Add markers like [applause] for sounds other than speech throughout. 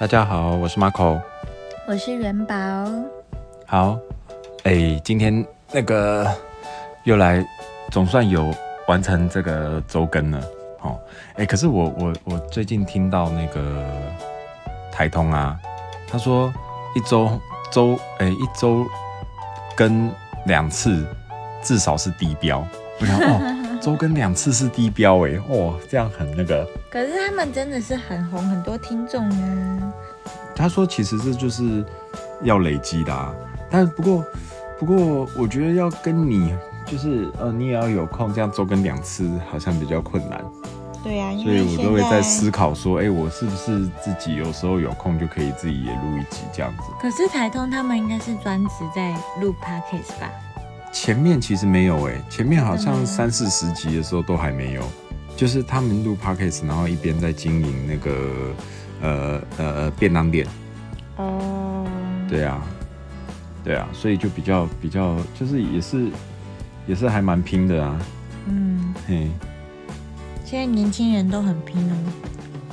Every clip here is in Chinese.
大家好，我是 Marco。我是元宝。好，哎，今天那个又来，总算有完成这个周更了。哦，哎，可是我我我最近听到那个台通啊，他说一周周哎一周更两次，至少是低标。我想哦。周更两次是低标哎，哇，这样很那个。可是他们真的是很红，很多听众呢。他说其实这就是要累积的，啊，但不过不过我觉得要跟你就是呃你也要有空，这样周更两次好像比较困难。对呀，所以我都会在思考说，哎，我是不是自己有时候有空就可以自己也录一集这样子。可是台通他们应该是专职在录 podcast 吧？前面其实没有哎，前面好像三四十集的时候都还没有，就是他们录 podcast，然后一边在经营那个呃呃便当店。哦。对啊，对啊，所以就比较比较，就是也是也是还蛮拼的啊。嗯。嘿。现在年轻人都很拼哦。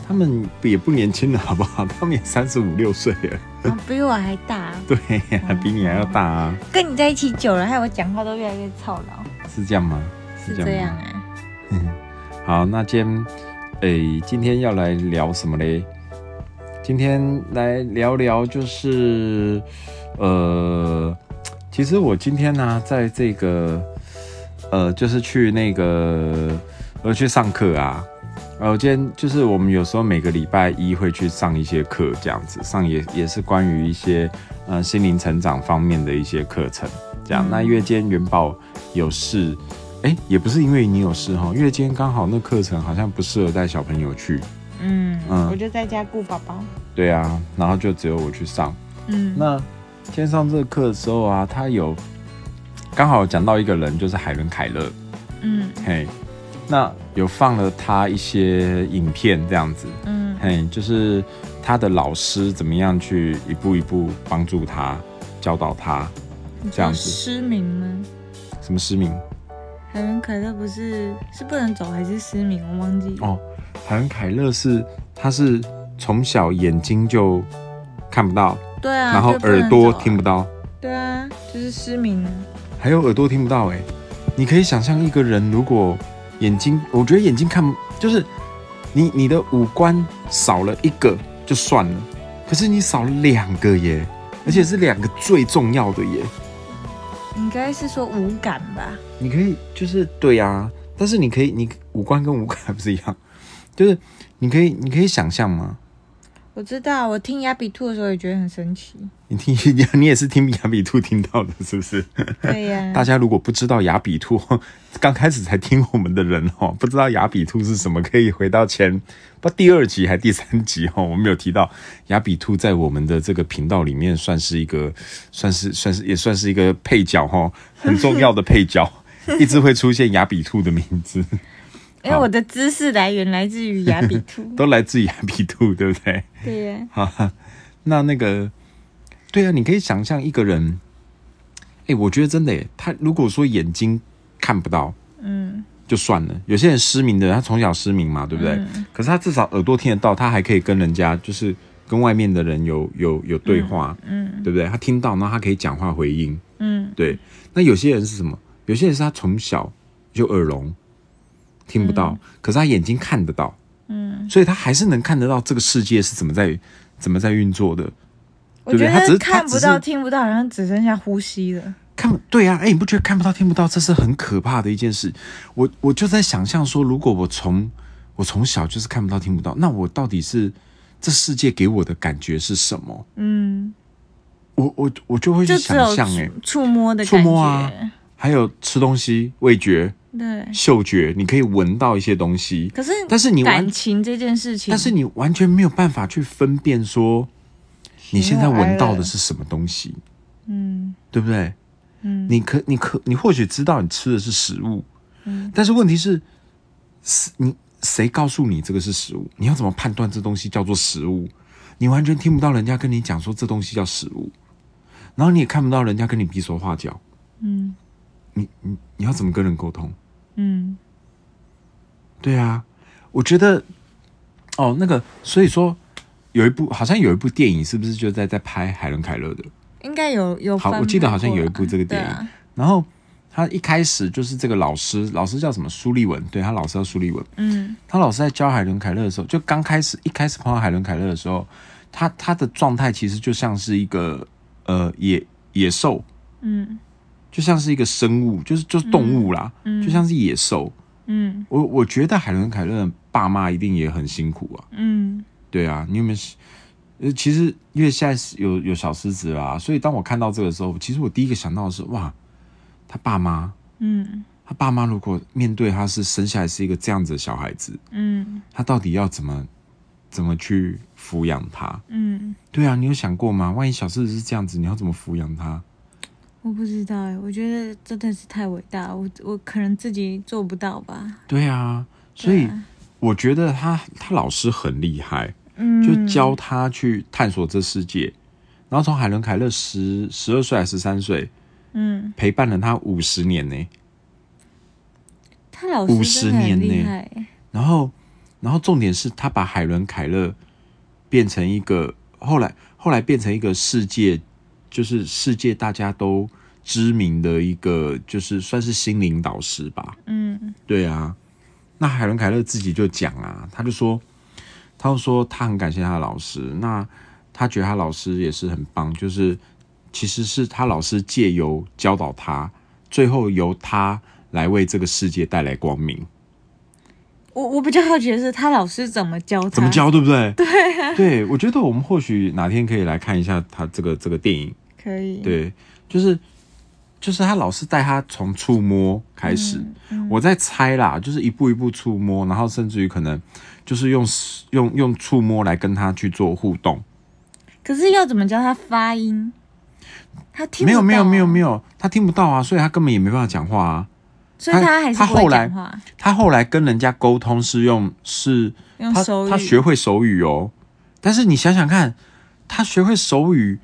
他们也不年轻了，好不好？[laughs] 他们也三十五六岁了，比我还大。[laughs] 对，还比你还要大啊！跟你在一起久了，害我讲话都越来越操劳。是这样吗？是这样啊。[laughs] 好，那今天，诶，今天要来聊什么嘞？今天来聊聊，就是，呃，其实我今天呢，在这个，呃，就是去那个，呃，去上课啊。呃，今天就是我们有时候每个礼拜一会去上一些课，这样子上也也是关于一些呃心灵成长方面的一些课程，这样。那因为今天元宝有事，哎，也不是因为你有事哈，因为今天刚好那课程好像不适合带小朋友去，嗯嗯，我就在家顾宝宝。对啊，然后就只有我去上，嗯。那今天上这个课的时候啊，他有刚好讲到一个人，就是海伦凯勒，嗯，嘿。那有放了他一些影片，这样子，嗯，嘿，就是他的老师怎么样去一步一步帮助他，教导他，这样子。失明吗？什么失明？海伦凯勒不是是不能走还是失明？我忘记。哦，海伦凯勒是他是从小眼睛就看不到，对啊，然后耳朵听不到，对啊，就是失明了。还有耳朵听不到，哎，你可以想象一个人如果。眼睛，我觉得眼睛看就是你你的五官少了一个就算了，可是你少了两个耶，而且是两个最重要的耶。应该是说五感吧？你可以就是对啊，但是你可以你五官跟五感不是一样，就是你可以你可以想象吗？我知道，我听雅比兔的时候也觉得很神奇。你听，你也是听雅比兔听到的，是不是？对呀。[laughs] 大家如果不知道雅比兔，刚开始才听我们的人哦，[laughs] 不知道雅比兔是什么，可以回到前不第二集还第三集哦，我们有提到雅比兔在我们的这个频道里面算是一个，算是算是也算是一个配角哈，很重要的配角，[laughs] 一直会出现雅比兔的名字。因为我的知识来源来自于雅比兔，[laughs] 都来自于雅比兔，对不对？对呀。好，那那个，对啊，你可以想象一个人，哎，我觉得真的，他如果说眼睛看不到，嗯，就算了。有些人失明的，他从小失明嘛，对不对？可是他至少耳朵听得到，他还可以跟人家，就是跟外面的人有有有对话，嗯，对不对？他听到，然后他可以讲话回应，嗯，对。那有些人是什么？有些人是他从小就耳聋。听不到，可是他眼睛看得到，嗯，所以他还是能看得到这个世界是怎么在怎么在运作的，对不对？他只是看不到、听不到，然后只剩下呼吸了。看，对呀，哎，你不觉得看不到、听不到，这是很可怕的一件事？我我就在想象说，如果我从我从小就是看不到、听不到，那我到底是这世界给我的感觉是什么？嗯，我我我就会去想象，哎，触摸的触摸啊，还有吃东西，味觉。对，嗅觉你可以闻到一些东西，可是但是你感情这件事情，但是你完全没有办法去分辨说你现在闻到的是什么东西，嗯，对不对？嗯，你可你可你或许知道你吃的是食物，嗯，但是问题是，是你谁告诉你这个是食物？你要怎么判断这东西叫做食物？你完全听不到人家跟你讲说这东西叫食物，然后你也看不到人家跟你比手画脚，嗯，你你你要怎么跟人沟通？嗯，对啊，我觉得，哦，那个，所以说，有一部好像有一部电影，是不是就在在拍海伦凯勒的？应该有有好我记得好像有一部这个电影啊然后他一开始就是这个老师，老师叫什么苏立文，对他老师叫苏立文。嗯他老师在教海伦凯勒的时候，就刚开始一开始碰到海伦凯勒的时候，他他的状态其实就像是一个呃野野兽，嗯就像是一个生物，就是就是动物啦，嗯就像是野兽。嗯我我觉得海伦凯勒的爸妈一定也很辛苦啊。嗯对啊，你有没有？呃，其实因为现在是有有小狮子啦，所以当我看到这个时候，其实我第一个想到的是，哇，他爸妈，嗯他爸妈如果面对他是生下来是一个这样子的小孩子，嗯他到底要怎么怎么去抚养他？嗯，对啊，你有想过吗？万一小狮子是这样子，你要怎么抚养他？我不知道哎，我觉得真的是太伟大，我我可能自己做不到吧。对啊，所以我觉得他他老师很厉害，嗯，就教他去探索这世界。然后从海伦凯勒十十二岁还是十三岁，嗯，陪伴了他五十年呢、他老师真的50年呢欸，然后，然后重点是他把海伦凯勒变成一个后来后来变成一个世界，就是世界大家都知名的一个，就是算是心灵导师吧。嗯对啊，那海伦凯勒自己就讲啊，他就说，他就说他很感谢他的老师，那他觉得他老师也是很棒，就是其实是他老师借由教导他，最后由他来为这个世界带来光明。我我比较好奇的是，他老师怎么教他？怎么？教，对不对？对、啊对，我觉得我们或许哪天可以来看一下他这个这个电影。可以。对，就是就是他老师带他从触摸开始，嗯我在猜啦，就是一步一步触摸，然后甚至于可能就是用用用触摸来跟他去做互动。可是要怎么教他发音？他听没有没有没有没，有，他听不到啊，所以他根本也没办法讲话啊。所以他还是他后来他后来跟人家沟通是用是他用手语。他学会手语哦，但是你想想看，他学会手语，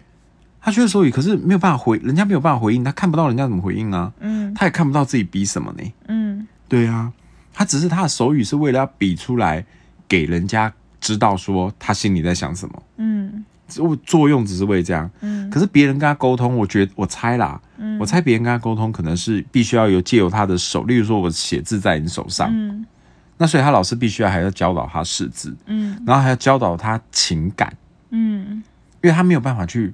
他学会手语，可是没有办法回，人家没有办法回应，他看不到人家怎么回应啊，嗯。他也看不到自己比什么呢。嗯。对啊，他只是他的手语是为了要比出来给人家知道说他心里在想什么，嗯作作用只是为这样。嗯可是别人跟他沟通，我觉得我猜啦，嗯我猜别人跟他沟通可能是必须要有借由他的手，例如说我写字在你手上，嗯那所以他老师必须要还要教导他识字，嗯然后还要教导他情感。嗯因为他没有办法去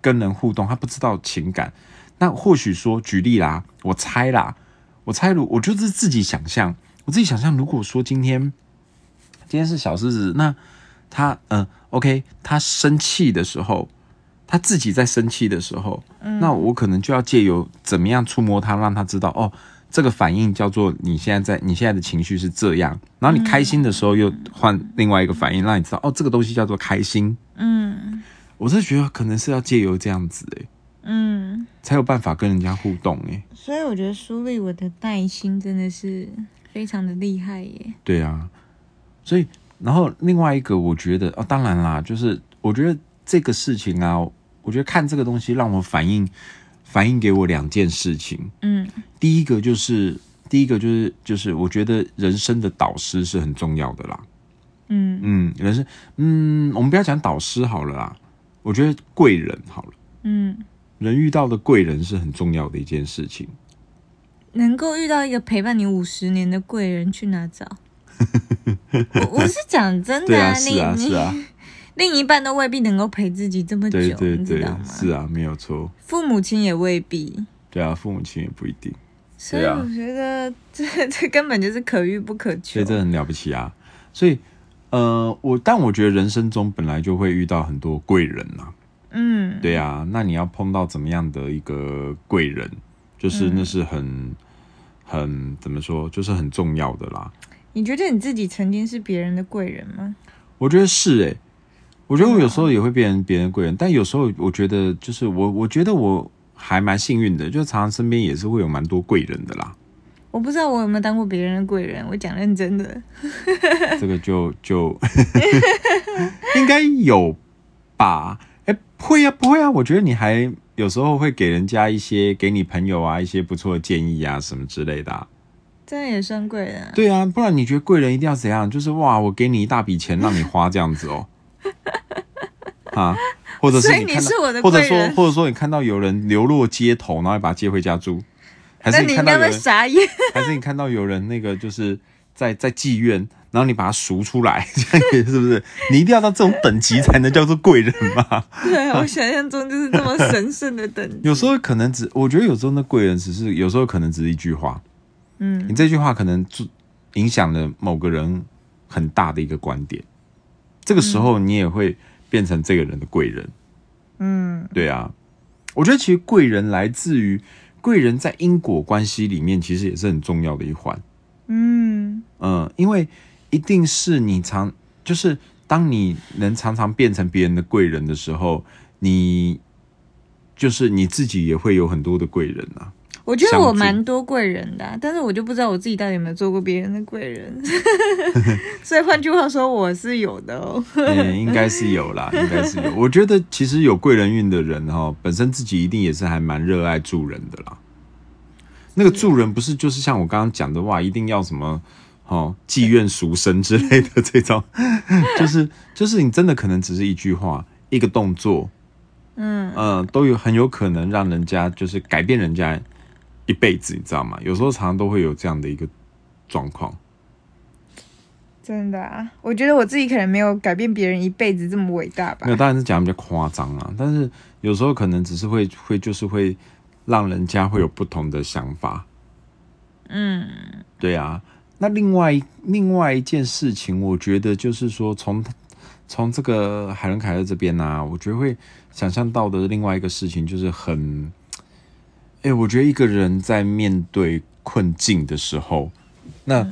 跟人互动，他不知道情感。那或许说，举例啦，我猜啦，我猜如我就是自己想象，我自己想象，如果说今天今天是小狮子，那他嗯、呃、，OK，他生气的时候，他自己在生气的时候，那我可能就要借由怎么样触摸他，让他知道哦。这个反应叫做你现在在你现在的情绪是这样，然后你开心的时候又换另外一个反应，让你知道哦，这个东西叫做开心。嗯我是觉得可能是要借由这样子诶、嗯，才有办法跟人家互动诶、所以我觉得苏丽我的耐心真的是非常的厉害耶。对啊，所以然后另外一个我觉得哦，当然啦，就是我觉得这个事情啊，我觉得看这个东西让我反映反映给我两件事情。嗯第一个就是第一个就是就是我觉得人生的导师是很重要的啦。嗯嗯，人生嗯，我们不要讲导师好了啦，我觉得贵人好了。嗯，人遇到的贵人是很重要的一件事情。能够遇到一个陪伴你五十年的贵人，去哪找？[laughs] 我我是讲真的是你啊，你是啊，[laughs] 另一半都未必能够陪自己这么久，对对？是啊，没有错。父母亲也未必，对啊，父母亲也不一定，所以我觉得这 [laughs] 这根本就是可遇不可求所以。这很了不起啊。所以，呃，我但我觉得人生中本来就会遇到很多贵人呐、嗯，对啊，那你要碰到怎么样的一个贵人，就是那是很、很怎么说，就是很重要的啦。你觉得你自己曾经是别人的贵人吗？我觉得是诶、我觉得我有时候也会变成别人的贵人，但有时候我觉得就是我，我觉得我还蛮幸运的，就常常身边也是会有蛮多贵人的啦。我不知道我有没有当过别人的贵人，我讲认真的。这个就就 [laughs] 应该有吧？哎、会呀、不会啊？我觉得你还有时候会给人家一些，给你朋友啊一些不错的建议啊，什么之类的、啊。这样也算贵人啊？对啊，不然你觉得贵人一定要怎样？就是哇，我给你一大笔钱让你花这样子哦。[laughs] 啊，或者是所以你看到你是我的或者说或者说你看到有人流落街头，然后把他接回家住，还是你看到有人，傻眼。还是你看到有人那个就是在在妓院。然后你把他赎出来，这样也是不是？你一定要到这种等级才能叫做贵人嘛？对我想象中就是这么神圣的等级。[laughs] 有时候可能只，我觉得有时候那贵人只是，有时候可能只是一句话，嗯你这句话可能就影响了某个人很大的一个观点，这个时候你也会变成这个人的贵人。嗯对啊，我觉得其实贵人来自于贵人在因果关系里面，其实也是很重要的一环。嗯嗯，因为一定是你常就是当你能常常变成别人的贵人的时候，你就是你自己也会有很多的贵人啊。我觉得我蛮多贵人的啊、但是我就不知道我自己到底有没有做过别人的贵人。[laughs] 所以换句话说，我是有的哦。嗯，应该是有啦，[laughs] 应该是有。我觉得其实有贵人运的人哈，本身自己一定也是还蛮热爱助人的啦。那个助人不是就是像我刚刚讲的哇，一定要什么哦妓院赎身之类的这种，[laughs] 就是就是你真的可能只是一句话、一个动作，嗯嗯、都有很有可能让人家就是改变人家一辈子，你知道吗？有时候常常都会有这样的一个状况。真的啊，我觉得我自己可能没有改变别人一辈子这么伟大吧没。有，当然是讲比较夸张啊，但是有时候可能只是会会就是会让人家会有不同的想法。嗯对啊，那另外另外一件事情，我觉得就是说从从这个海伦凯勒这边呢、我觉得会想象到的另外一个事情就是很，哎、我觉得一个人在面对困境的时候，那、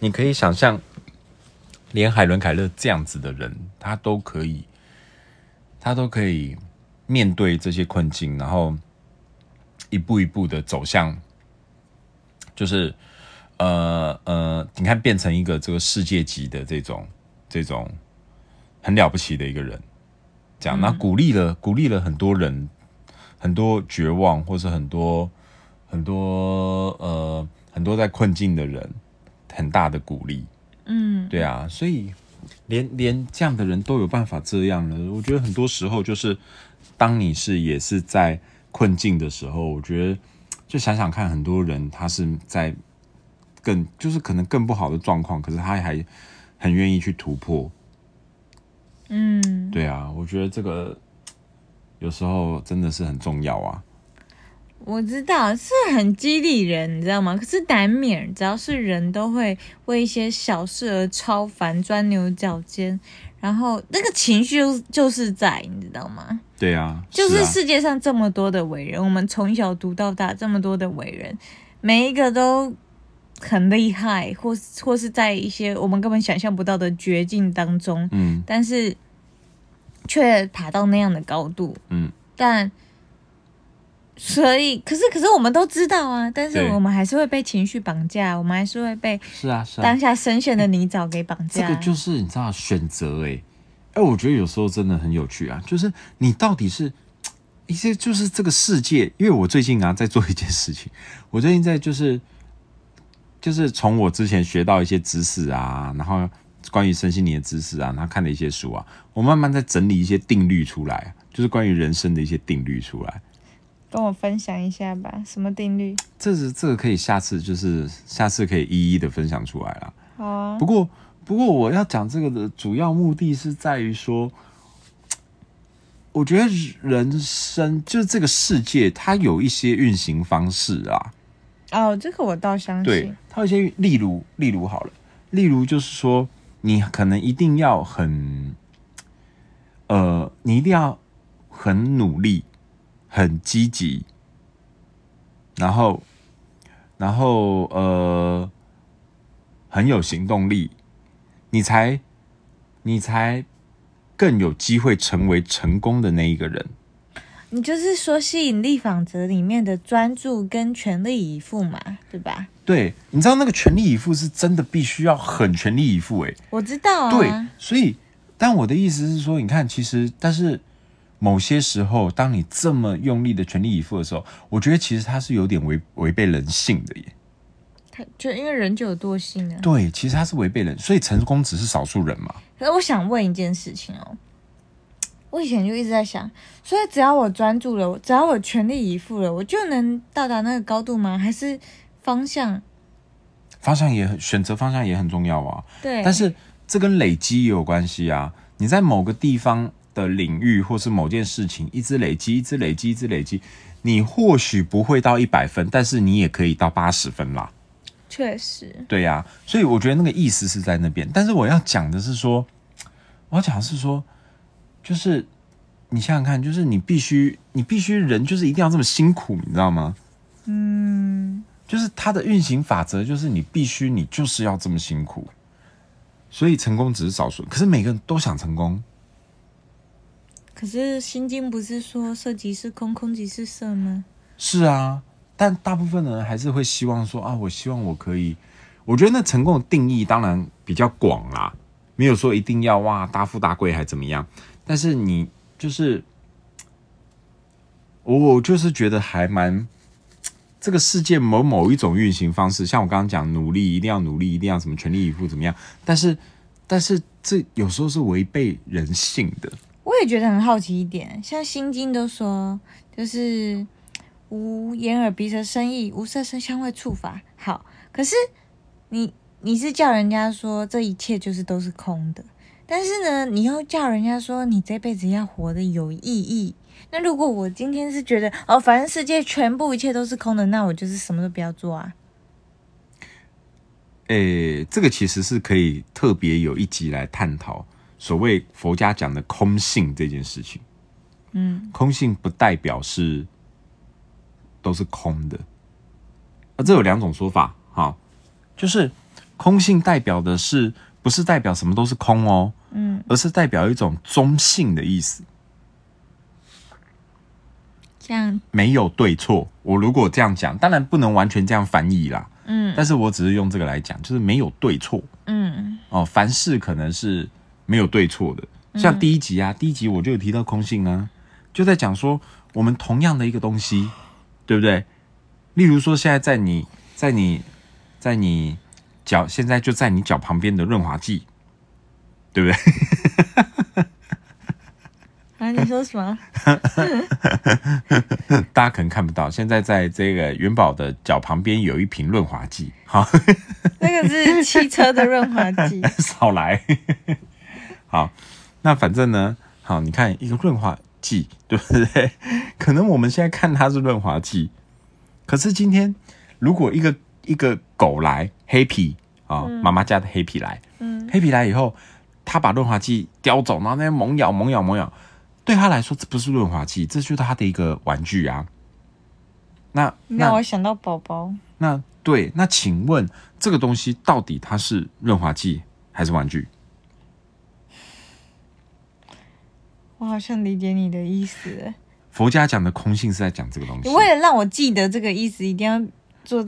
你可以想象，连海伦凯勒这样子的人，他都可以，他都可以面对这些困境，然后一步一步的走向。就是呃呃，你看变成一个这个世界级的这种这种很了不起的一个人，这样，那鼓励了鼓励了很多人，很多绝望或是很多很多呃很多在困境的人，很大的鼓励，嗯。对啊，所以连连这样的人都有办法这样了，我觉得很多时候就是当你是也是在困境的时候，我觉得就想想看，很多人他是在更就是可能更不好的状况，可是他还很愿意去突破。嗯，对啊，我觉得这个有时候真的是很重要啊。我知道是很激励人，你知道吗？可是难免，只要是人都会为一些小事而超凡、钻牛角尖，然后那个情绪就就是在，你知道吗？对啊，就是啊世界上这么多的伟人，我们从小读到大，这么多的伟人，每一个都很厉害，或或是在一些我们根本想象不到的绝境当中，嗯但是却爬到那样的高度。嗯，但所以，可是可是我们都知道啊，但是对我们还是会被情绪绑架，我们还是会被是啊是啊当，下深陷的泥沼给绑架。这个就是你知道选择哎、哎、我觉得有时候真的很有趣啊，就是你到底是一些就是这个世界，因为我最近啊在做一件事情，我最近在就是就是从我之前学到一些知识啊，然后关于身心灵的知识啊，然后看的一些书啊，我慢慢在整理一些定律出来，就是关于人生的一些定律出来。跟我分享一下吧，什么定律？这是这个可以下次就是下次可以一一的分享出来了。好啊不，过，不过我要讲这个的主要目的是在于说，我觉得人生就是这个世界，它有一些运行方式啊。哦，这个我倒相对信。，它有一些，例如，例如好了，例如就是说，你可能一定要很，呃，你一定要很努力、很积极，然后，然后呃，很有行动力，你才，你才更有机会成为成功的那一个人。你就是说吸引力法则里面的专注跟全力以赴嘛，对吧？对，你知道那个全力以赴是真的必须要很全力以赴、欸，我知道啊。对，所以，但我的意思是说，你看，其实，但是某些时候，当你这么用力的全力以赴的时候，我觉得其实它是有点违违背人性的耶。他就因为人就有惰性啊。对，其实他是违背人，所以成功只是少数人嘛。可是我想问一件事情哦，我以前就一直在想，所以只要我专注了，只要我全力以赴了，我就能到达那个高度吗？还是方向？方向也很选择方向也很重要啊。对，但是这跟累积也有关系啊。你在某个地方的领域，或是某件事情，一直累积，一直累积，一直累积，你或许不会到一百分，但是你也可以到八十分啦。确实，对呀、所以我觉得那个意思是在那边。但是我要讲的是说，我要讲的是说，就是你想想看，就是你必须，你必须人就是一定要这么辛苦，你知道吗？嗯，就是它的运行法则，就是你必须，你就是要这么辛苦。所以成功只是少数，可是每个人都想成功。可是《心经》不是说色即是空，空即是色吗？是啊，但大部分的人还是会希望说啊，我希望我可以。我觉得那成功的定义当然比较广啦，没有说一定要哇大富大贵还怎么样。但是你就是我，就是觉得还蛮这个世界某某一种运行方式，像我刚刚讲，努力一定要努力，一定要什么全力以赴怎么样？但是但是这有时候是违背人性的。我也觉得很好奇一点，像《心经》都说，就是无眼耳鼻舌身意，无色声香味触法。好，可是你你是叫人家说这一切就是都是空的，但是呢，你又叫人家说你这辈子要活得有意义。那如果我今天是觉得哦，反正世界全部一切都是空的，那我就是什么都不要做啊。诶，这个其实是可以特别有一集来探讨所谓佛家讲的空性这件事情。嗯，空性不代表是都是空的，啊，这有两种说法，哈，就是空性代表的是不是代表什么都是空哦，嗯，而是代表一种中性的意思，这样没有对错。我如果这样讲，当然不能完全这样翻译啦，嗯但是我只是用这个来讲，就是没有对错。嗯哦，凡事可能是没有对错的。像第一集啊，第一集我就有提到空性啊，就在讲说我们同样的一个东西，对不对？例如说，现在在你在你在你脚，现在就在你脚旁边的润滑剂，对不对？[laughs] 啊，你说什么？[laughs] 大家可能看不到，现在在这个元宝的脚旁边有一瓶润滑剂，好，[laughs] 那个是汽车的润滑剂。少来。好，那反正呢，好，你看一个润滑剂，对不对？可能我们现在看它是润滑剂，可是今天如果一个一个狗来黑皮啊，妈妈家的黑皮来，嗯黑皮来以后，他把润滑剂叼走，然后那边猛咬猛咬猛咬，对他来说这不是润滑剂，这就是他的一个玩具啊。那那让我想到宝宝。那对，那请问这个东西到底它是润滑剂还是玩具？我好像理解你的意思。佛家讲的空性是在讲这个东西你。为了让我记得这个意思，一定要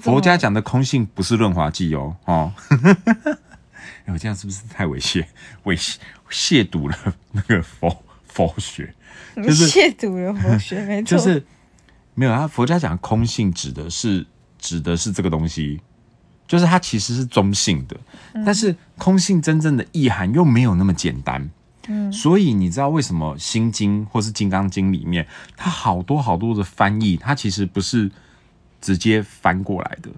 佛家讲的空性不是润滑剂哦，哦。[laughs] 哎，我这样是不是太猥亵、猥亵亵渎了那个佛 [laughs] 佛学？就是亵渎了佛学，[laughs] 没错，就是没有啊。佛家讲空性指的是指的是这个东西，就是它其实是中性的，但是空性真正的意涵又没有那么简单。嗯所以你知道为什么《心经》或是《金刚经》里面，它好多好多的翻译，它其实不是直接翻过来的。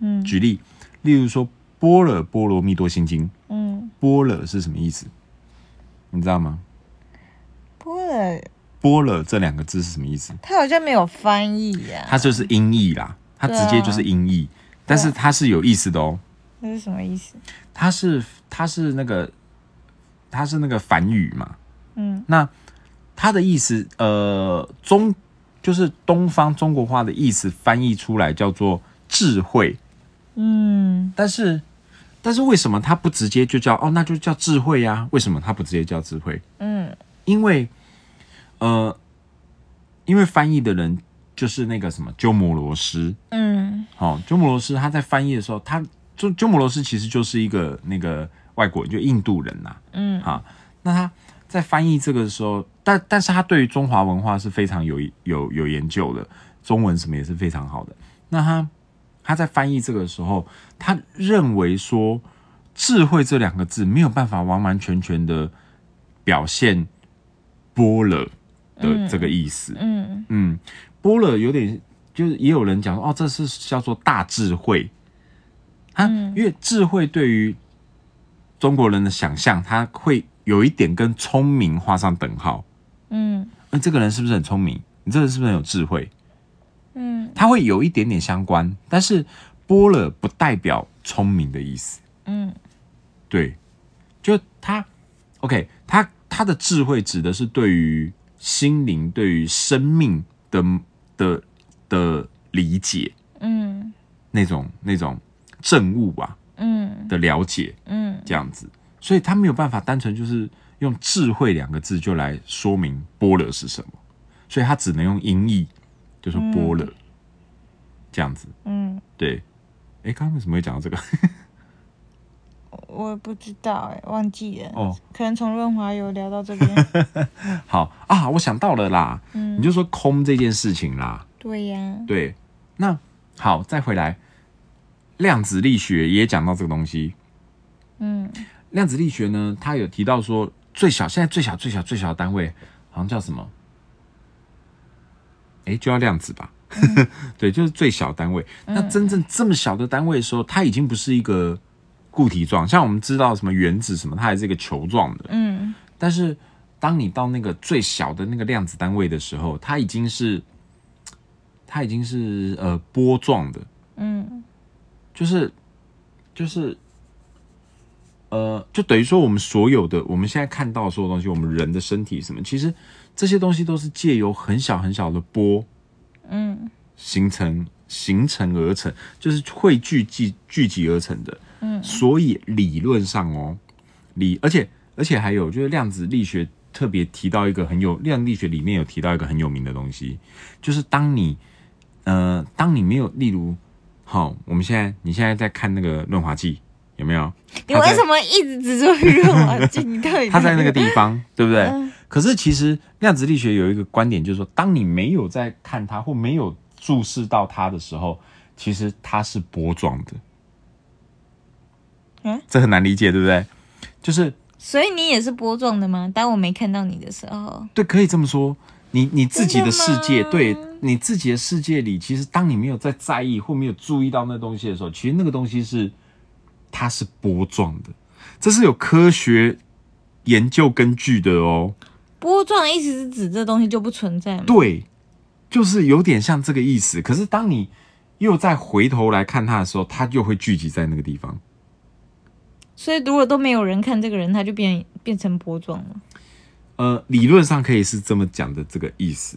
嗯举例，例如说《般若波罗蜜多心经》，嗯，般若是什么意思？你知道吗？波了，般若这两个字是什么意思？它好像没有翻译呀、它就是音译啦，它直接就是音译，但是它是有意思的哦。那是什么意思？它是它是那个它是那个梵语嘛，嗯那它的意思呃中就是东方中国话的意思翻译出来叫做智慧，嗯。但是但是为什么它不直接就叫哦那就叫智慧呀、为什么它不直接叫智慧？嗯。因为呃因为翻译的人就是那个什么鸠摩罗什，嗯。哦，鸠摩罗什他在翻译的时候，他鸠鸠摩罗什其实就是一个那个外国人，就印度人呐、嗯。啊，那他在翻译这个的时候，但但是他对于中华文化是非常有有有研究的，中文什么也是非常好的。那他他在翻译这个时候，他认为说“智慧”这两个字没有办法完完全全的表现波了的这个意思。嗯嗯，波了有点就是也有人讲说哦，这是叫做大智慧啊，嗯因为智慧对于中国人的想象，他会有一点跟聪明画上等号。嗯。那这个人是不是很聪明？你这个人是不是很有智慧？嗯。他会有一点点相关，但是波了不代表聪明的意思。嗯。对，就他，OK，他他的智慧指的是对于心灵、对于生命的的的理解，嗯。那种那种证悟啊嗯。的了解，嗯。这样子，所以他没有办法单纯就是用智慧两个字就来说明般若是什么，所以他只能用音译，就说般若、这样子。嗯，对，哎，刚刚为什么会讲到这个？我也不知道哎，忘记了。哦，可能从润滑油聊到这边。[laughs] 好啊，我想到了啦，嗯你就说空这件事情啦。对呀。对，那好，再回来，量子力学也讲到这个东西。嗯量子力学呢，它有提到说，最小现在最小最小最小的单位好像叫什么？哎，就要量子吧？[laughs] 对，就是最小单位。那真正这么小的单位的时候，它已经不是一个固体状，像我们知道什么原子什么，它还是一个球状的。嗯但是当你到那个最小的那个量子单位的时候，它已经是，它已经是呃波状的，嗯就是就是呃，就等于说我们所有的我们现在看到所有东西，我们人的身体什么，其实这些东西都是借由很小很小的波嗯形成形成而成，就是汇聚聚聚集而成的。嗯所以理论上哦，理而且而且还有就是量子力学特别提到一个很有量子力学里面有提到一个很有名的东西，就是当你呃当你没有例如好，我们现在你现在在看那个润滑剂有没有？你为什么一直执着于润滑剂？你到底它在那个地方，对不对？嗯可是其实量子力学有一个观点，就是说，当你没有在看它或没有注视到它的时候，其实它是波状的。嗯，这很难理解，对不对？就是所以你也是波状的吗？当我没看到你的时候，对，可以这么说。你你自己的世界，对你自己的世界里，其实当你没有在在意或没有注意到那东西的时候，其实那个东西是它是波状的，这是有科学研究根据的哦。波状意思是指这东西就不存在吗？对，就是有点像这个意思。可是当你又再回头来看它的时候，它就会聚集在那个地方。所以如果都没有人看这个人，他就变变成波状了。呃，理论上可以是这么讲的这个意思。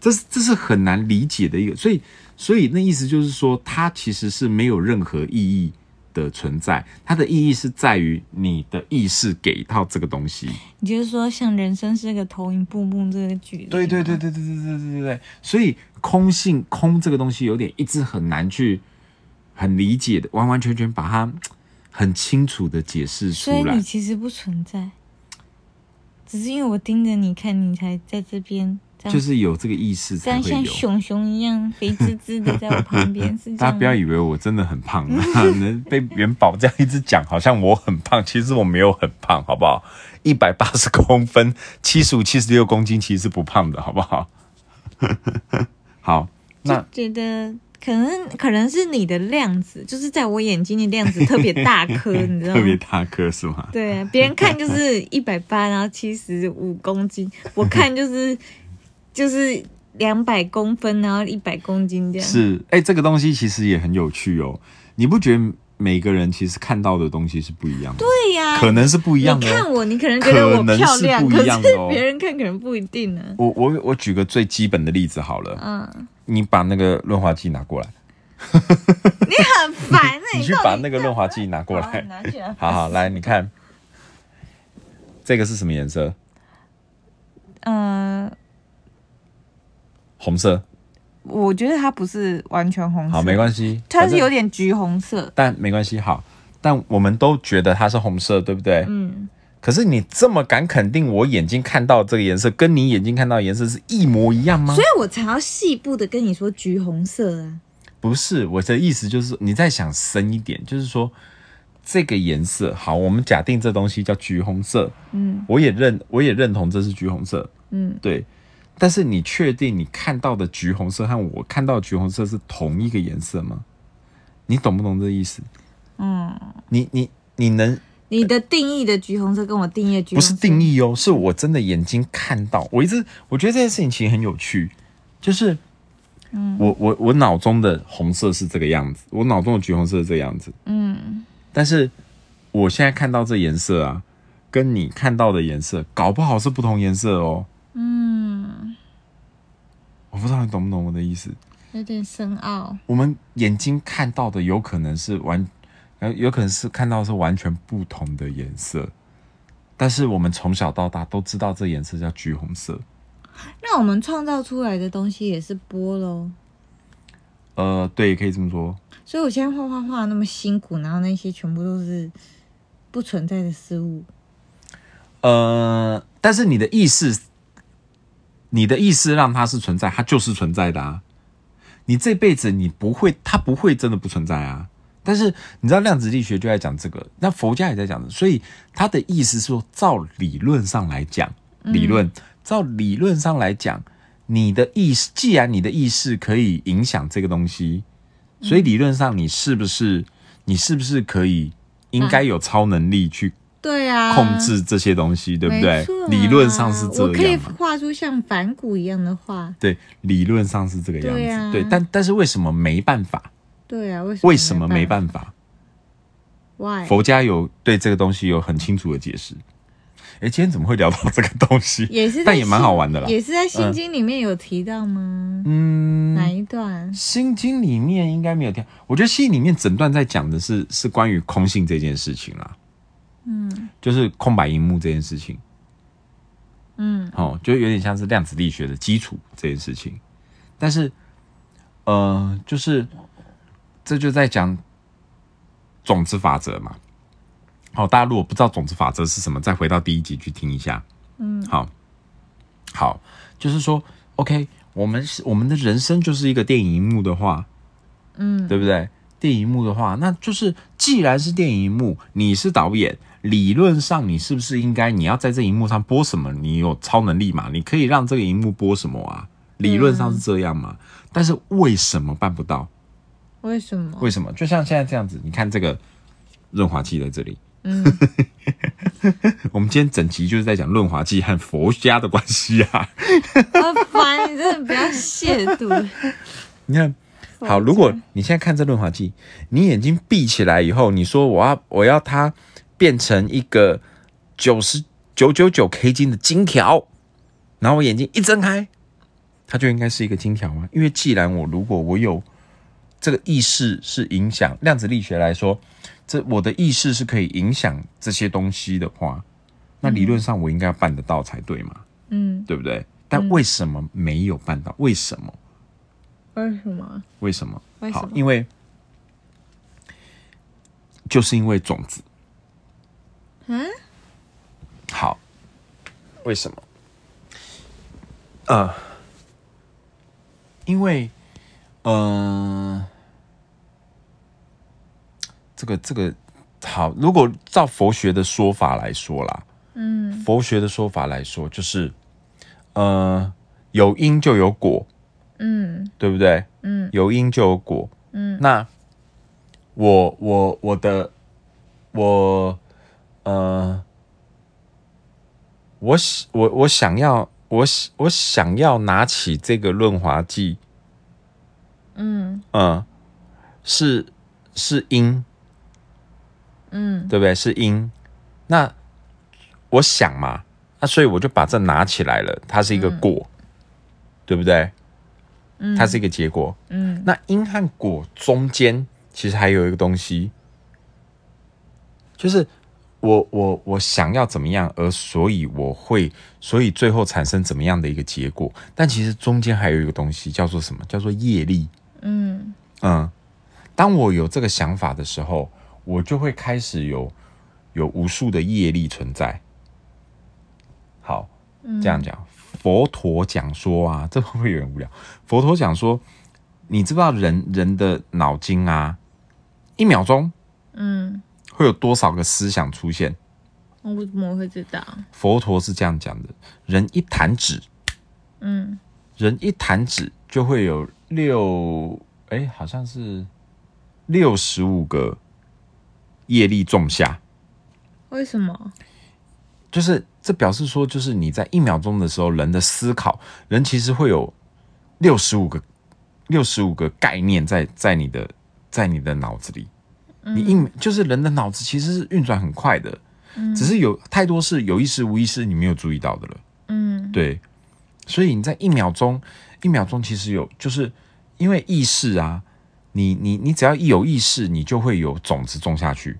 这是这是很难理解的一个，所以所以那意思就是说，它其实是没有任何意义的存在，它的意义是在于你的意识给到这个东西。你就是说，像人生是个投影布幕这个举例，对对对，对对对对对对对，所以空性空这个东西有点一直很难去很理解的，完完全全把它很清楚的解释出来所以你。其实不存在，只是因为我盯着你看，你才在这边就是有这个意识才会有。像熊熊一样肥滋滋的在我旁边，[laughs] 是大家。不要以为我真的很胖，[laughs] 能被元宝这样一直讲，好像我很胖，其实我没有很胖，好不好？一百八十公分，七十五、七十六公斤，其实是不胖的，好不好？[laughs] 好，那就觉得可能可能是你的量子，就是在我眼睛的量子特别大颗，你知道吗特别？大颗是吗？对啊，别人看就是一百八，然后七十五公斤，我看就是就是两百公分，然后一百公斤这样。是，哎、这个东西其实也很有趣哦。你不觉得每个人其实看到的东西是不一样的？对呀、可能是不一样的、哦。你看我，你可能觉得我漂亮，可是别人看可能不一定呢。我我我举个最基本的例子好了，嗯，你把那个润滑剂拿过来，[laughs] 你很烦哎、你去把那个润滑剂拿过好来。拿去啊。[laughs] 好好，来，你看，这个是什么颜色？嗯、红色。我觉得它不是完全红色，好，没关系，它是有点橘红色。但没关系。好，但我们都觉得它是红色，对不对？嗯，可是你这么敢肯定，我眼睛看到这个颜色跟你眼睛看到的颜色是一模一样吗所？以我才要细部的跟你说橘红色啊。不是，我的意思就是你再想深一点，就是说，这个颜色，好，我们假定这东西叫橘红色，嗯我也认我也认同这是橘红色，嗯，对。但是你确定你看到的橘红色和我看到的橘红色是同一个颜色吗？你懂不懂这意思？嗯，你你你能你的定义的橘红色跟我定义的橘不红色是定义哦，是我真的眼睛看到。我一直我觉得这件事情其实很有趣，就是嗯，我我我脑中的红色是这个样子，我脑中的橘红色是这个样子，嗯，但是我现在看到这颜色啊，跟你看到的颜色，搞不好是不同颜色哦。嗯，道你懂不懂我的意思。有点深奥。我们眼睛看到的有可能是完，呃，有可能是看到的是完全不同的颜色，但是我们从小到大都知道这颜色叫橘红色。那我们创造出来的东西也是波喽。呃，对，可以这么说。所以我现在画画画得那么辛苦，然后那些全部都是不存在的事物。呃，但是你的意识，你的意思让它是存在，它就是存在的啊。你这辈子你不会，它不会真的不存在啊。但是你知道量子力学就在讲这个，那佛家也在讲的，所以他的意思是说，照理论上来讲，理论、照理论上来讲，你的意识，既然你的意识可以影响这个东西，所以理论上你是不是你是不是可以应该有超能力去对啊，控制这些东西，对不对啊？理论上是这我可以？画出像反骨一样的画。对，理论上是这个样子。对啊但但是为什么没办法？对啊，为什么？为什么没办法？？Why？佛家有对这个东西有很清楚的解释。哎，今天怎么会聊到这个东西？[laughs] 也是但也蛮好玩的啦。也是在《心经》里面有提到吗？嗯，哪一段？心经里面应该没有听。我觉得心里面整段在讲的是是关于空性这件事情啦。嗯就是空白荧幕这件事情。嗯哦，就有点像是量子力学的基础这件事情，但是，呃，就是这就在讲种子法则嘛。好，大家如果不知道种子法则是什么，再回到第一集去听一下。嗯，好，好，就是说，OK，我们是我们的人生就是一个电影荧幕的话，嗯对不对？电影荧幕的话，那就是既然是电影荧幕，你是导演，理论上你是不是应该你要在这荧幕上播什么？你有超能力嘛？你可以让这个荧幕播什么啊？理论上是这样嘛？但是为什么办不到？为什么？为什么？就像现在这样子，你看这个润滑剂在这里，嗯，[laughs] 我们今天整集就是在讲润滑剂和佛家的关系啊。好烦，你真的不要亵渎。你看，好，如果你现在看这润滑剂，你眼睛闭起来以后，你说我要我要它变成一个九十九九九 K 金的金条，然后我眼睛一睁开，它就应该是一个金条啊。因为既然我如果我有这个意识是影响量子力学来说，这我的意识是可以影响这些东西的话，那理论上我应该办得到才对嘛，嗯，对不对？但为什么没有办到？为什么？为什么？为什么？为什么好，因为就是因为种子。嗯，好，为什么？呃，因为，呃，这个这个好，如果照佛学的说法来说啦，嗯佛学的说法来说，就是，呃，有因就有果，嗯对不对？嗯有因就有果。嗯那我我我的我呃，我想我我想要我想我想要拿起这个润滑剂，嗯嗯，是是因，嗯对不对？是因。那我想嘛，那所以我就把这拿起来了，它是一个果，对不对？嗯，它是一个结果。嗯那因和果中间其实还有一个东西，就是我我我想要怎么样，而所以我会，所以最后产生怎么样的一个结果。但其实中间还有一个东西叫做什么？叫做业力。嗯嗯，当我有这个想法的时候，我就会开始有有无数的业力存在。好，这样讲，佛陀讲说啊，这会不会有点无聊？佛陀讲说，你知不知道人人的脑筋啊，一秒钟嗯会有多少个思想出现？我怎么会知道？佛陀是这样讲的：人一弹指，嗯，人一弹指就会有六，哎，好像是六十五个业力种下。为什么？就是这表示说，就是你在一秒钟的时候，人的思考，人其实会有六十五个六十五个概念在在你的在你的脑子里。你一就是人的脑子其实是运转很快的，只是有太多是有意识无意识你没有注意到的了。嗯，对，所以你在一秒钟，一秒钟其实有，就是因为意识啊，你你你只要一有意识，你就会有种子种下去。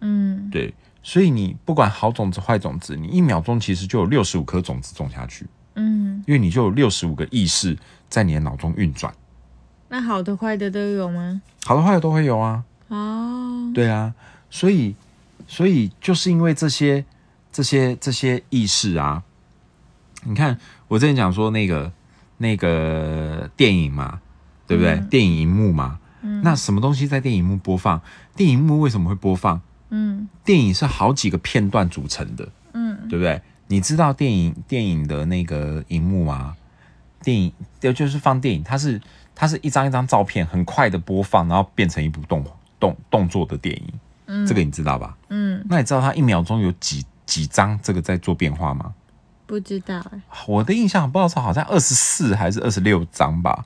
嗯，对，所以你不管好种子坏种子，你一秒钟其实就有六十五颗种子种下去，嗯，因为你就有六十五个意识在你的脑中运转，那好的坏的都有吗？好的坏的都会有啊。哦，对啊，所以所以就是因为这些这些这些意识啊，你看我之前讲说那个那个电影嘛，对不对？电影荧幕嘛，那什么东西在电影幕播放？电影幕为什么会播放？嗯电影是好几个片段组成的，嗯对不对？你知道电影电影的那个荧幕吗？电影就就是放电影，它是它是一张一张照片，很快的播放，然后变成一部动动动作的电影。嗯，这个你知道吧？嗯那你知道它一秒钟有几几张这个在做变化吗？不知道哎，我的印象不知道是好像二十四还是二十六张吧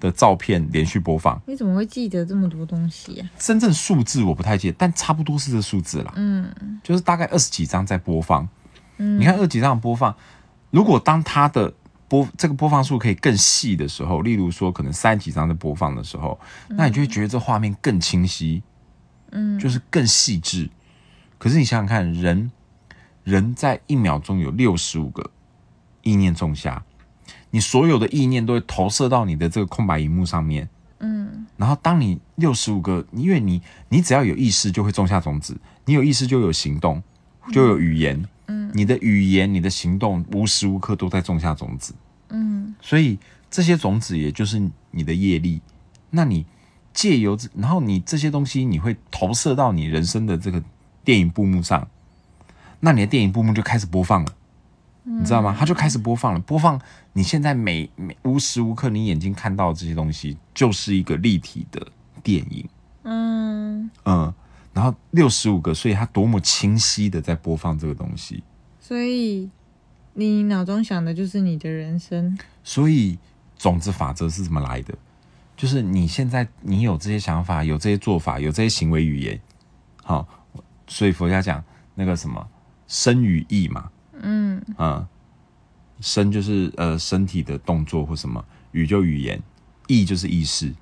的照片连续播放，你怎么会记得这么多东西呀？真正数字我不太记得，但差不多是这数字啦，嗯就是大概二十几张在播放。嗯，你看二十几张播放，如果当它的播这个播放数可以更细的时候，例如说可能三十几张在播放的时候，那你就会觉得这画面更清晰，嗯，就是更细致。可是你想想看，人人在一秒钟有六十五个意念种下，你所有的意念都会投射到你的这个空白荧幕上面。嗯然后当你六十五个，因为你你只要有意识，就会种下种子；你有意识，就有行动，就有语言。嗯你的语言、你的行动，无时无刻都在种下种子。嗯所以这些种子也就是你的业力。那你借由这，然后你这些东西，你会投射到你人生的这个电影布幕上，那你的电影布幕就开始播放了，你知道吗？它就开始播放了，播放你现在每每无时无刻你眼睛看到的这些东西，就是一个立体的电影，嗯，嗯。然后六十五个，所以它多么清晰的在播放这个东西。所以你脑中想的就是你的人生。所以种子法则是怎么来的？就是你现在你有这些想法，有这些做法，有这些行为语言，好，所以佛家讲那个什么身语意嘛，嗯嗯，身就是呃身体的动作或什么，语就语言，意就是意识，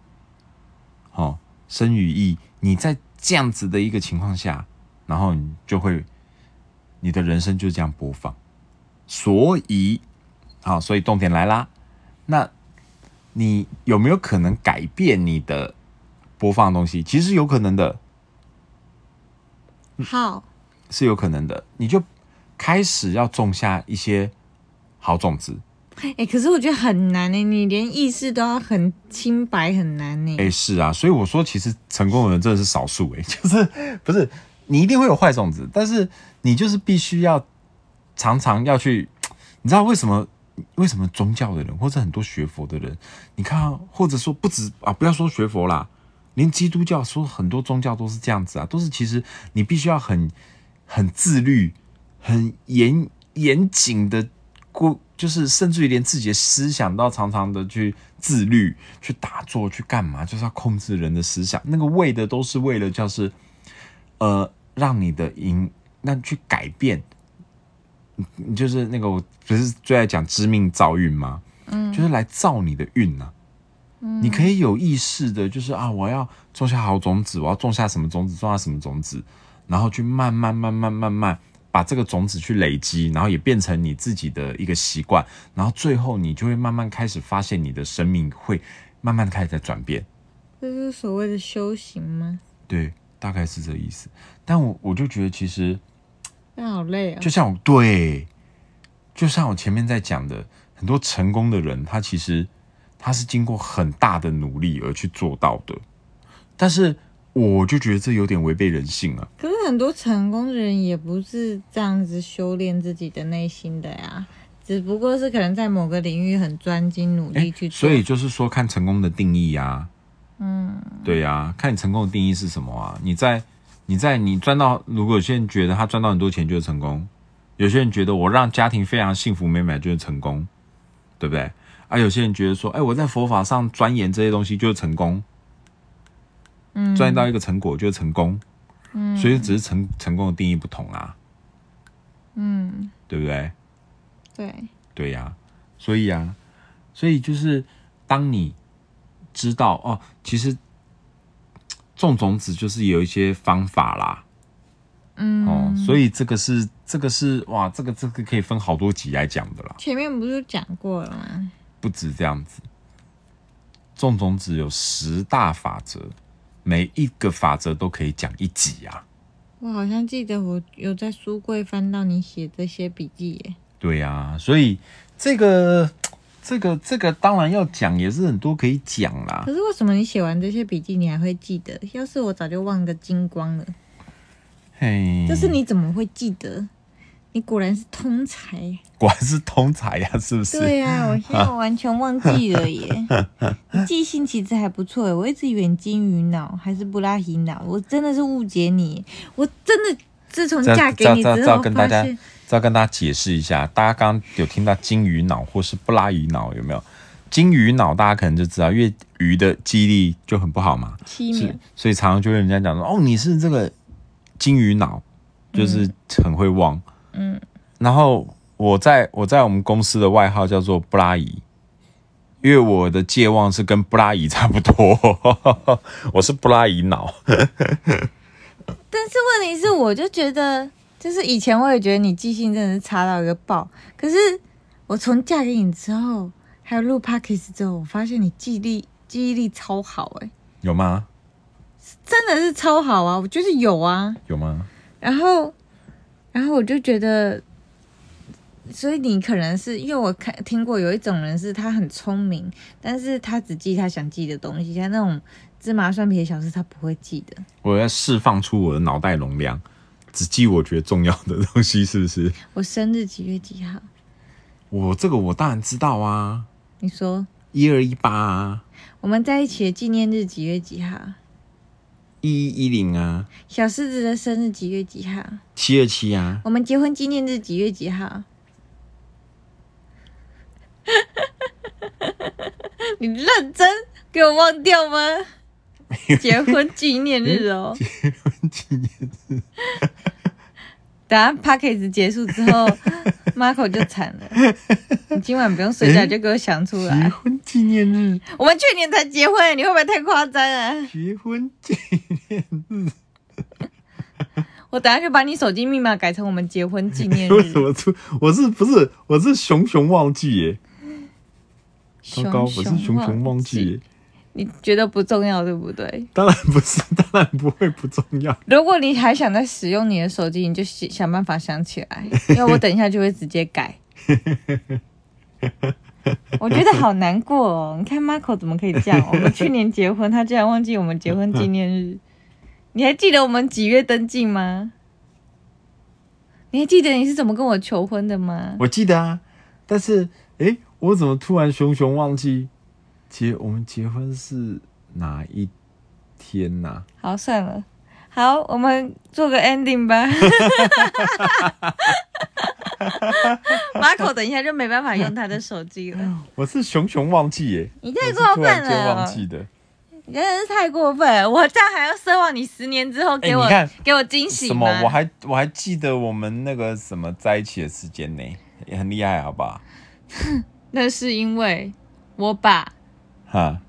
好，身语意，你在这样子的一个情况下，然后你就会你的人生就这样播放，所以好，所以重点来啦，那你有没有可能改变你的播放的东西？其实有可能的，好，是有可能的，你就开始要种下一些好种子。[laughs] 哎、可是我觉得很难呢，你连意识都要很清白，很难呢。哎、是啊，所以我说，其实成功的人真的是少数，哎，[laughs] 就是不是你一定会有坏种子，但是你就是必须要常常要去，[tsk] 你知道为什么？为什么宗教的人或者很多学佛的人，你看、或者说不止啊，不要说学佛啦，连基督教说很多宗教都是这样子啊，都是其实你必须要很很自律、很严严谨的过，就是甚至于连自己的思想都要常常的去自律、去打坐、去干嘛，就是要控制人的思想。那个为的都是为了，就是呃，让你的营那去改变。你就是那个我不是最爱讲知命造运吗？嗯就是来造你的运呐、你可以有意识的，就是啊，我要种下好种子，我要种下什么种子，种下什么种子，然后去慢慢慢慢慢慢把这个种子去累积，然后也变成你自己的一个习惯，然后最后你就会慢慢开始发现你的生命会慢慢地开始在转变。这是所谓的修行吗？对，大概是这个意思。但我我就觉得其实 [tsk] 那好累啊、就像我对，就像我前面在讲的，很多成功的人，他其实他是经过很大的努力而去做到的。但是我就觉得这有点违背人性了。可是很多成功的人也不是这样子修炼自己的内心的呀，只不过是可能在某个领域很专精努力去做。所以就是说，看成功的定义呀。嗯，对呀，看你成功的定义是什么啊？你在你在你赚到，如果有些人觉得他赚到很多钱就是成功，有些人觉得我让家庭非常幸福美满就是成功，对不对？啊，有些人觉得说，哎，我在佛法上钻研这些东西就是成功。赚到一个成果就是成功，嗯，所以只是成成功的定义不同啊，嗯，对不对？对，对呀，所以啊，所以就是当你知道哦，其实种种子就是有一些方法啦，嗯，哦，所以这个是这个是哇，这个这个可以分好多集来讲的啦。前面不是讲过了吗？不止这样子，种种子有十大法则。每一个法则都可以讲一集啊！我好像记得我有在书柜翻到你写这些笔记耶。对呀，所以这个、这个、这个当然要讲，也是很多可以讲啦。可是为什么你写完这些笔记，你还会记得？要是我早就忘个精光了。嘿，就是你怎么会记得？你果然是通才，果然是通才呀，是不是？对呀，[laughs] 我现在完全忘记了耶。记性其实还不错我一直以为金鱼脑还是布拉提脑，我真的是误解你。我真的自从嫁给你之后，跟大家再跟大家解释一下，大家刚刚有听到金鱼脑或是布拉鱼脑有没有？金鱼脑大家可能就知道，因为鱼的记忆力就很不好嘛，七秒，所以常常就跟人家讲说，哦，你是这个金鱼脑，就是很会忘。嗯，然后我在我在我们公司的外号叫做布拉姨，因为我的健忘是跟布拉姨差不多，[laughs] 我是布拉姨脑。[laughs] 但是问题是，我就觉得，就是以前我也觉得你记性真的是差到一个爆，可是我从嫁给你之后，还有录 p o d c a s 之后，我发现你记忆力记忆力超好，哎，有吗？真的是超好啊，我觉得有啊，有吗？然后。然后我就觉得，所以你可能是因为我看听过有一种人是他很聪明，但是他只记他想记的东西，像那种芝麻蒜皮的小事他不会记的。我要释放出我的脑袋容量，只记我觉得重要的东西，是不是？我生日几月几号？我这个我当然知道啊。你说一二一八啊。我们在一起的纪念日几月几号？一一一零啊，小狮子的生日几月几号？七二七啊。我们结婚纪念日几月几号？[laughs] 你认真给我忘掉吗？[laughs] 结婚纪念日哦。[laughs] 结婚纪念日。等下 p a c k a g e 结束之后，[laughs] Marco 就惨了。你今晚不用睡觉，就给我想出来。结婚纪念日，我们去年才结婚，你会不会太夸张啊？结婚纪念日，[laughs] 我等下就把你手机密码改成我们结婚纪念日。[laughs] 为什么出？我是不是我是熊熊忘记耶？熊我是熊熊忘记。你觉得不重要，对不对？当然不是，当然不会不重要。如果你还想再使用你的手机，你就想想办法想起来，因为我等一下就会直接改。[laughs] 我觉得好难过哦！你看 Marco 怎么可以这样？我们去年结婚，他竟然忘记我们结婚纪念日。你还记得我们几月登记吗？你还记得你是怎么跟我求婚的吗？我记得啊，但是哎，我怎么突然熊熊忘记？结我们结婚是哪一天呐？好，算了，好，我们做个 ending 吧。[laughs] 马口等一下就没办法用他的手机了。我是熊熊忘记耶，你太过分了，忘记的，你真的是太过分了。我这样还要奢望你十年之后给我给我惊喜什么？我还我还记得我们那个什么在一起的时间呢，也很厉害，好不好？[laughs] 那是因为我把。哈，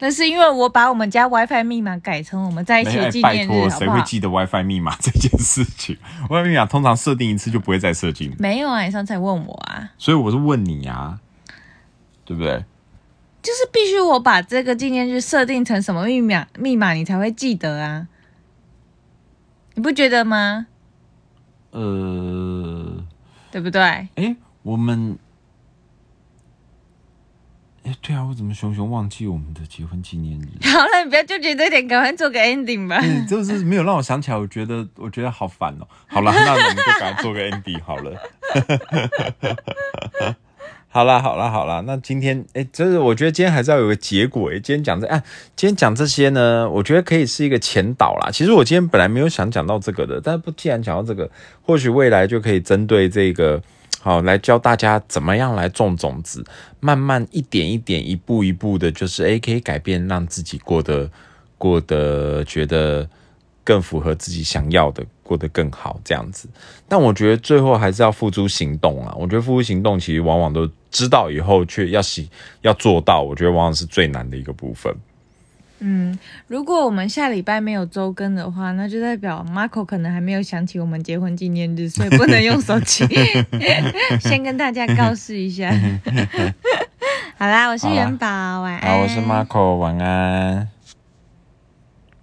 那是因为我把我们家 WiFi 密码改成我们在一起的纪念日，谁会记得 WiFi 密码这件事情？WiFi 密码通常设定一次就不会再设定。没有啊，你上次问我啊，所以我是问你啊，对不对？就是必须我把这个纪念日设定成什么密码，密码你才会记得啊？你不觉得吗？呃，对不对？哎，我们。哎，对啊，我怎么熊熊忘记我们的结婚纪念日？[laughs] 好了，你不要纠结这点，赶快做个 ending 吧。嗯，就是没有让我想起来，我觉得我觉得好烦哦。好了，那我们就赶快做个 ending 好了。[laughs] 好啦，好啦，好啦。那今天，哎，就是我觉得今天还是要有个结果。哎，今天讲这，哎，今天讲这些呢，我觉得可以是一个前导啦。其实我今天本来没有想讲到这个的，但是不，既然讲到这个，或许未来就可以针对这个，好来教大家怎么样来种种子，慢慢一点一点，一步一步的，就是哎，可以改变，让自己过得过得觉得。更符合自己想要的，过得更好这样子。但我觉得最后还是要付诸行动啊！我觉得付诸行动，其实往往都知道以后，却要洗要做到，我觉得往往是最难的一个部分。嗯，如果我们下礼拜没有周更的话，[laughs] 那就代表 Marco 可能还没有想起我们结婚纪念日，所以不能用手机。[laughs] 先跟大家告示一下。[laughs] 好啦，我是元宝，晚安。好，我是 Marco，晚安。